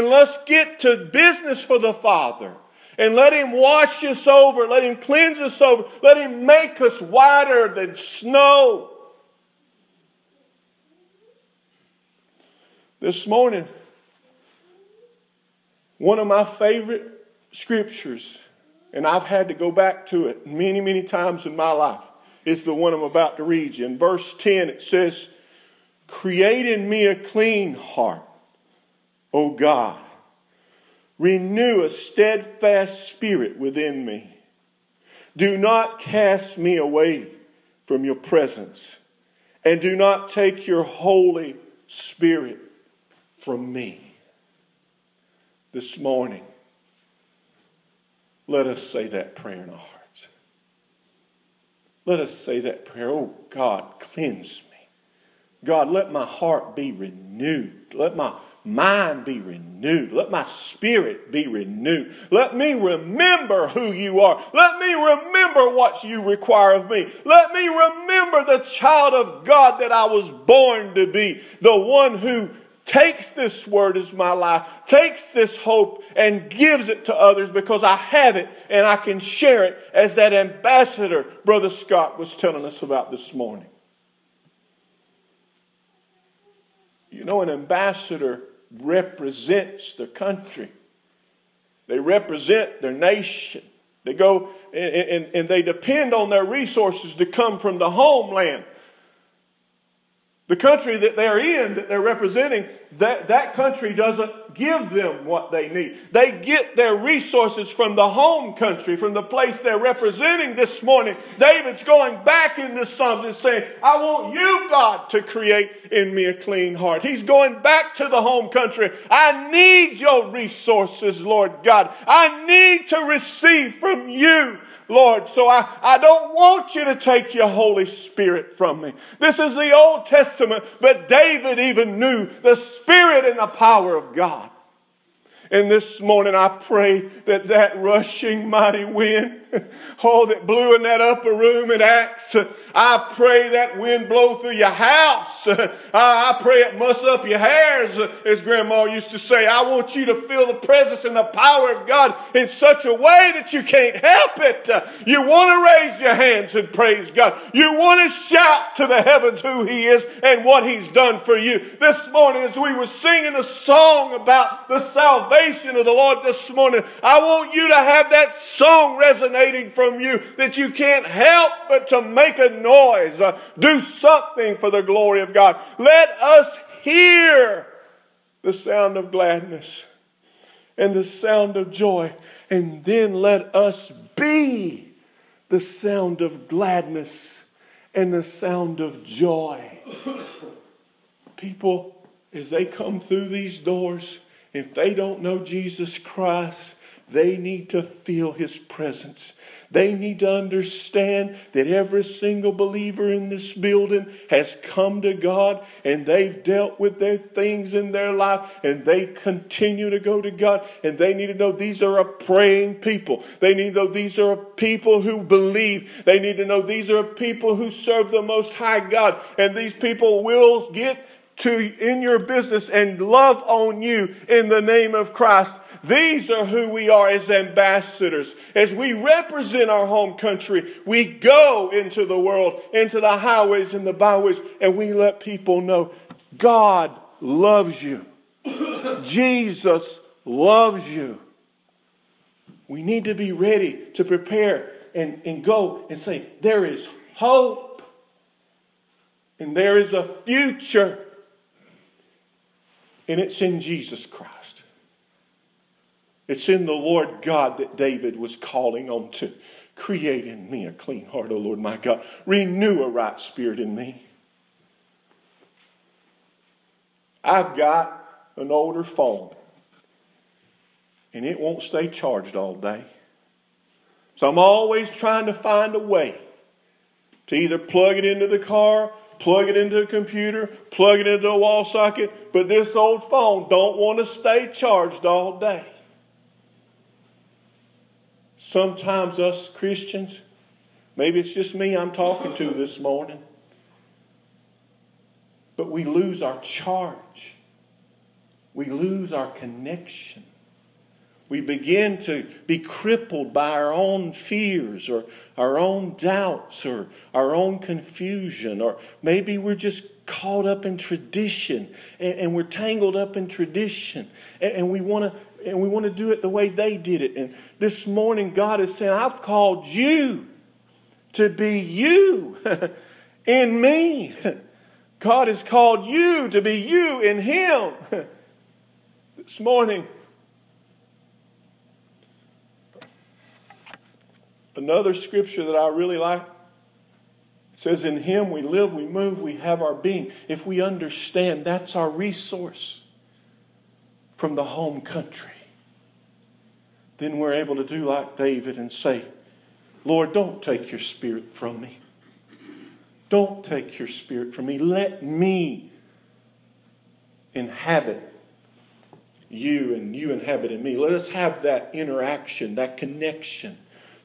And let's get to business for the Father. And let Him wash us over. Let Him cleanse us over. Let Him make us whiter than snow. This morning, one of my favorite scriptures, and I've had to go back to it many, many times in my life, is the one I'm about to read you. In verse 10, it says, Create in me a clean heart, O God. Renew a steadfast spirit within me. Do not cast me away from your presence, and do not take your Holy Spirit from me. This morning, let us say that prayer in our hearts. Let us say that prayer. Oh God, cleanse me. God, let my heart be renewed. Let my mind be renewed. Let my spirit be renewed. Let me remember who you are. Let me remember what you require of me. Let me remember the child of God that I was born to be. The one who takes this word as my life, takes this hope and gives it to others because I have it and I can share it as that ambassador Brother Scott was telling us about this morning. You know, an ambassador represents the country. They represent their nation. They go and, and, and, they depend on their resources to come from the homeland. The country that they're in, that they're representing, that, that country doesn't give them what they need. They get their resources from the home country, from the place they're representing this morning. David's going back in the Psalms and saying, I want you, God, to create in me a clean heart. He's going back to the home country. I need your resources, Lord God. I need to receive from you. Lord. So I, I don't want you to take your Holy Spirit from me. This is the Old Testament, but David even knew the Spirit and the power of God. And this morning I pray that that rushing mighty wind, oh, that blew in that upper room at Acts, I pray that wind blow through your house. I pray it muss up your hairs, as Grandma used to say. I want you to feel the presence and the power of God in such a way that you can't help it. You want to raise your hands and praise God. You want to shout to the heavens who He is and what He's done for you. This morning, as we were singing a song about the salvation of the Lord this morning, I want you to have that song resonating from you that you can't help but to make a noise. Uh, do something for the glory of God. Let us hear the sound of gladness and the sound of joy. And then let us be the sound of gladness and the sound of joy. People, as they come through these doors, if they don't know Jesus Christ, they need to feel his presence. They need to understand that every single believer in this building has come to God and they've dealt with their things in their life and they continue to go to God. And they need to know these are a praying people. They need to know these are a people who believe. They need to know these are people who serve the Most High God. And these people will get to in your business and love on you in the name of Christ these are who we are as ambassadors. As we represent our home country, we go into the world, into the highways and the byways, and we let people know God loves you. Jesus loves you. We need to be ready to prepare and, and go and say, There is hope and there is a future, and it's in Jesus Christ. It's in the Lord God that David was calling on to. Create in me a clean heart, O Lord my God. Renew a right spirit in me. I've got an older phone, and it won't stay charged all day. So I'm always trying to find a way to either plug it into the car, plug it into a computer, plug it into a wall socket, but this old phone don't want to stay charged all day. Sometimes us Christians, maybe it's just me I'm talking to this morning, but we lose our charge. we lose our connection. We begin to be crippled by our own fears or our own doubts or our own confusion, or maybe we're just caught up in tradition and, and we're tangled up in tradition and, and we want to and we want to do it the way they did it. And this morning, God is saying, I've called you to be you in me. God has called you to be you in Him. this morning, another scripture that I really like says, In Him we live, we move, we have our being. If we understand that's our resource from the home country, then we're able to do like David and say, Lord, don't take your spirit from me. Don't take your spirit from me. Let me inhabit you and you inhabit in me. Let us have that interaction, that connection,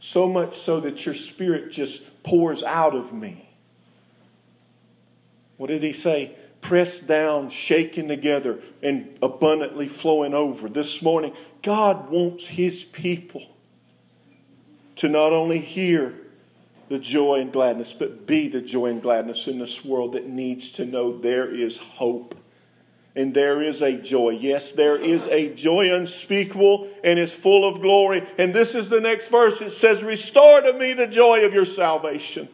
so much so that your spirit just pours out of me. What did he say? Pressed down, shaken together, and abundantly flowing over. This morning, God wants his people to not only hear the joy and gladness, but be the joy and gladness in this world that needs to know there is hope and there is a joy. Yes, there is a joy unspeakable and is full of glory. And this is the next verse. It says, Restore to me the joy of your salvation.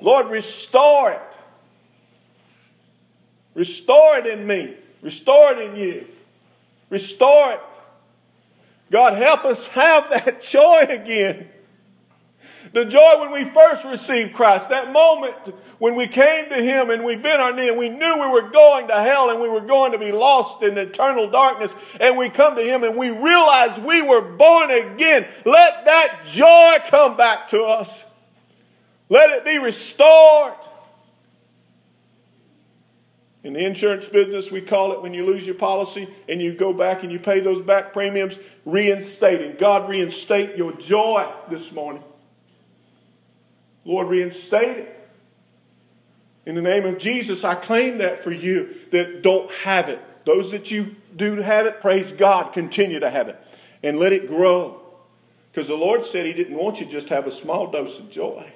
Lord, restore it. Restore it in me. Restore it in you. Restore it. God, help us have that joy again. The joy when we first received Christ, that moment when we came to Him and we bent our knee and we knew we were going to hell and we were going to be lost in eternal darkness, and we come to Him and we realize we were born again. Let that joy come back to us. Let it be restored. In the insurance business, we call it when you lose your policy and you go back and you pay those back premiums, reinstating. God, reinstate your joy this morning. Lord, reinstate it. In the name of Jesus, I claim that for you that don't have it. Those that you do have it, praise God, continue to have it and let it grow. Because the Lord said He didn't want you to just have a small dose of joy,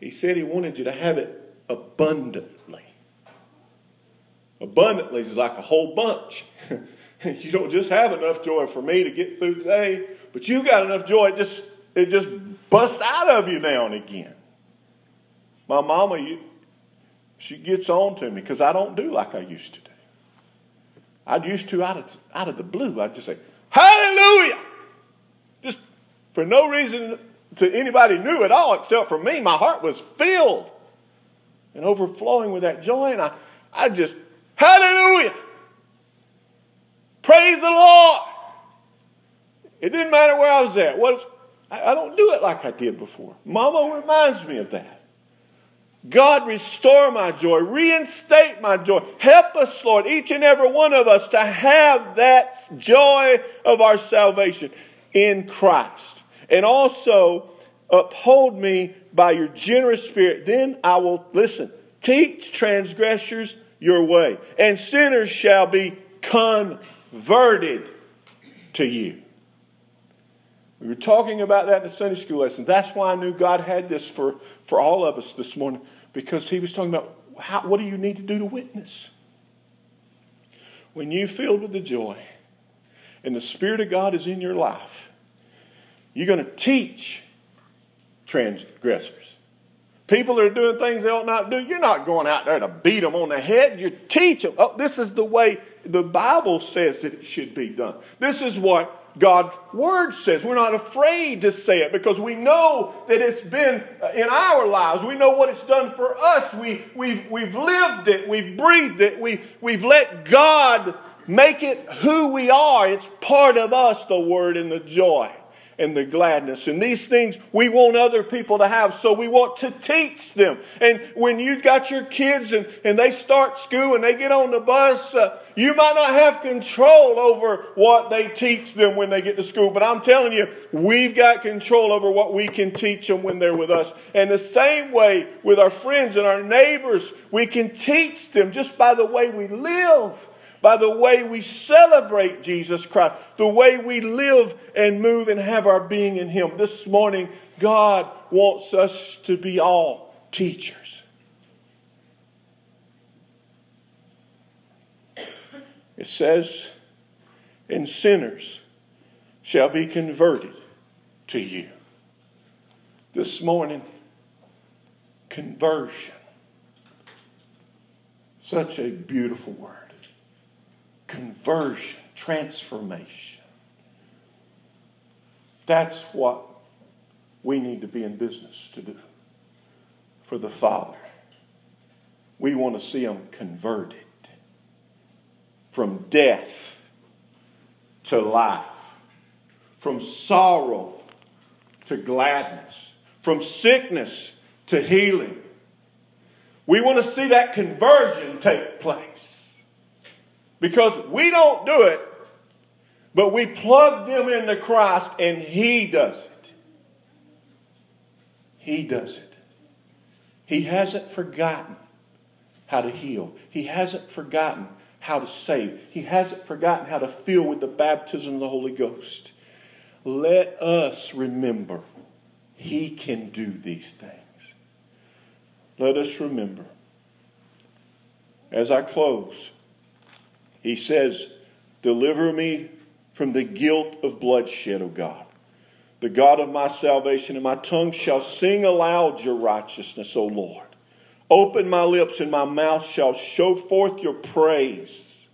He said He wanted you to have it abundantly. Abundantly is like a whole bunch. you don't just have enough joy for me to get through today, but you got enough joy, it just, it just busts out of you now and again. My mama, you, she gets on to me because I don't do like I used to do. I'd used to out of, out of the blue, I'd just say, Hallelujah! Just for no reason to anybody knew at all except for me. My heart was filled and overflowing with that joy, and I, I just Hallelujah. Praise the Lord. It didn't matter where I was at. What if I don't do it like I did before. Mama reminds me of that. God, restore my joy, reinstate my joy. Help us, Lord, each and every one of us to have that joy of our salvation in Christ. And also uphold me by your generous spirit. Then I will, listen, teach transgressors your way, and sinners shall be converted to you. We were talking about that in the Sunday school lesson. That's why I knew God had this for, for all of us this morning, because He was talking about how, what do you need to do to witness? When you're filled with the joy and the Spirit of God is in your life, you're going to teach transgressors. People that are doing things they ought not do, you're not going out there to beat them on the head. You teach them. Oh, this is the way the Bible says that it should be done. This is what God's Word says. We're not afraid to say it because we know that it's been uh, in our lives. We know what it's done for us. We, we've, we've lived it. We've breathed it. We, we've let God make it who we are. It's part of us, the Word and the joy. And the gladness. And these things we want other people to have, so we want to teach them. And when you've got your kids and, and they start school and they get on the bus, uh, you might not have control over what they teach them when they get to school, but I'm telling you, we've got control over what we can teach them when they're with us. And the same way with our friends and our neighbors, we can teach them just by the way we live by the way we celebrate Jesus Christ, the way we live and move and have our being in Him. This morning, God wants us to be all teachers. It says, and sinners shall be converted to you. This morning, conversion. Such a beautiful word conversion, transformation. That's what we need to be in business to do for the Father. We want to see them converted from death to life, from sorrow to gladness, from sickness to healing. We want to see that conversion take place. Because we don't do it, but we plug them into Christ and He does it. He does it. He hasn't forgotten how to heal, He hasn't forgotten how to save, He hasn't forgotten how to fill with the baptism of the Holy Ghost. Let us remember He can do these things. Let us remember. As I close, he says, Deliver me from the guilt of bloodshed, O God. The God of my salvation, and my tongue shall sing aloud your righteousness, O Lord. Open my lips, and my mouth shall show forth your praise.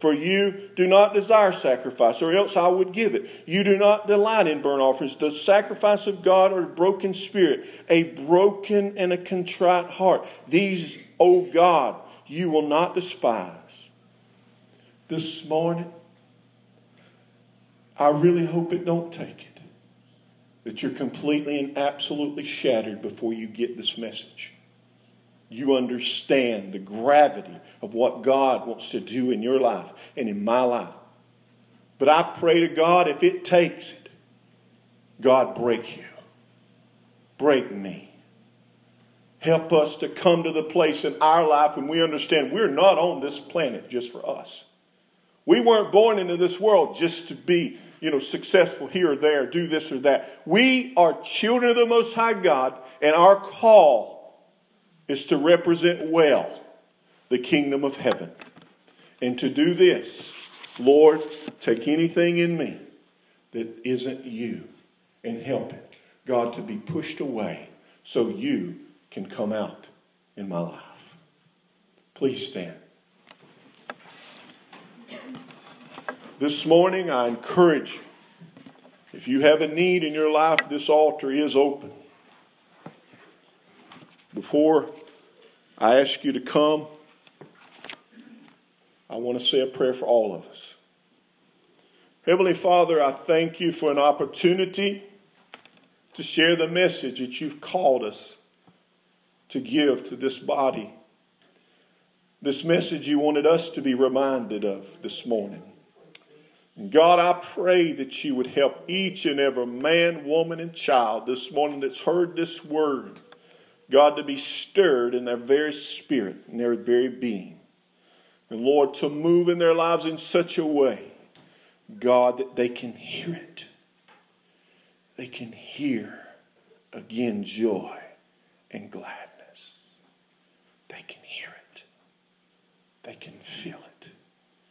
For you do not desire sacrifice, or else I would give it. You do not delight in burnt offerings. The sacrifice of God or a broken spirit, a broken and a contrite heart. These, O God, you will not despise this morning, I really hope it don't take it. That you're completely and absolutely shattered before you get this message. You understand the gravity of what God wants to do in your life and in my life. But I pray to God if it takes it, God break you. Break me. Help us to come to the place in our life when we understand we're not on this planet just for us. We weren't born into this world just to be, you know, successful here or there, do this or that. We are children of the Most High God, and our call is to represent well the kingdom of heaven. And to do this, Lord, take anything in me that isn't you and help it, God, to be pushed away so you can come out in my life. Please stand. This morning, I encourage you if you have a need in your life, this altar is open. Before I ask you to come, I want to say a prayer for all of us. Heavenly Father, I thank you for an opportunity to share the message that you've called us to give to this body. This message you wanted us to be reminded of this morning. God, I pray that you would help each and every man, woman, and child this morning that's heard this word, God, to be stirred in their very spirit, in their very being. And Lord, to move in their lives in such a way, God, that they can hear it. They can hear again joy and gladness. They can hear it. They can feel it.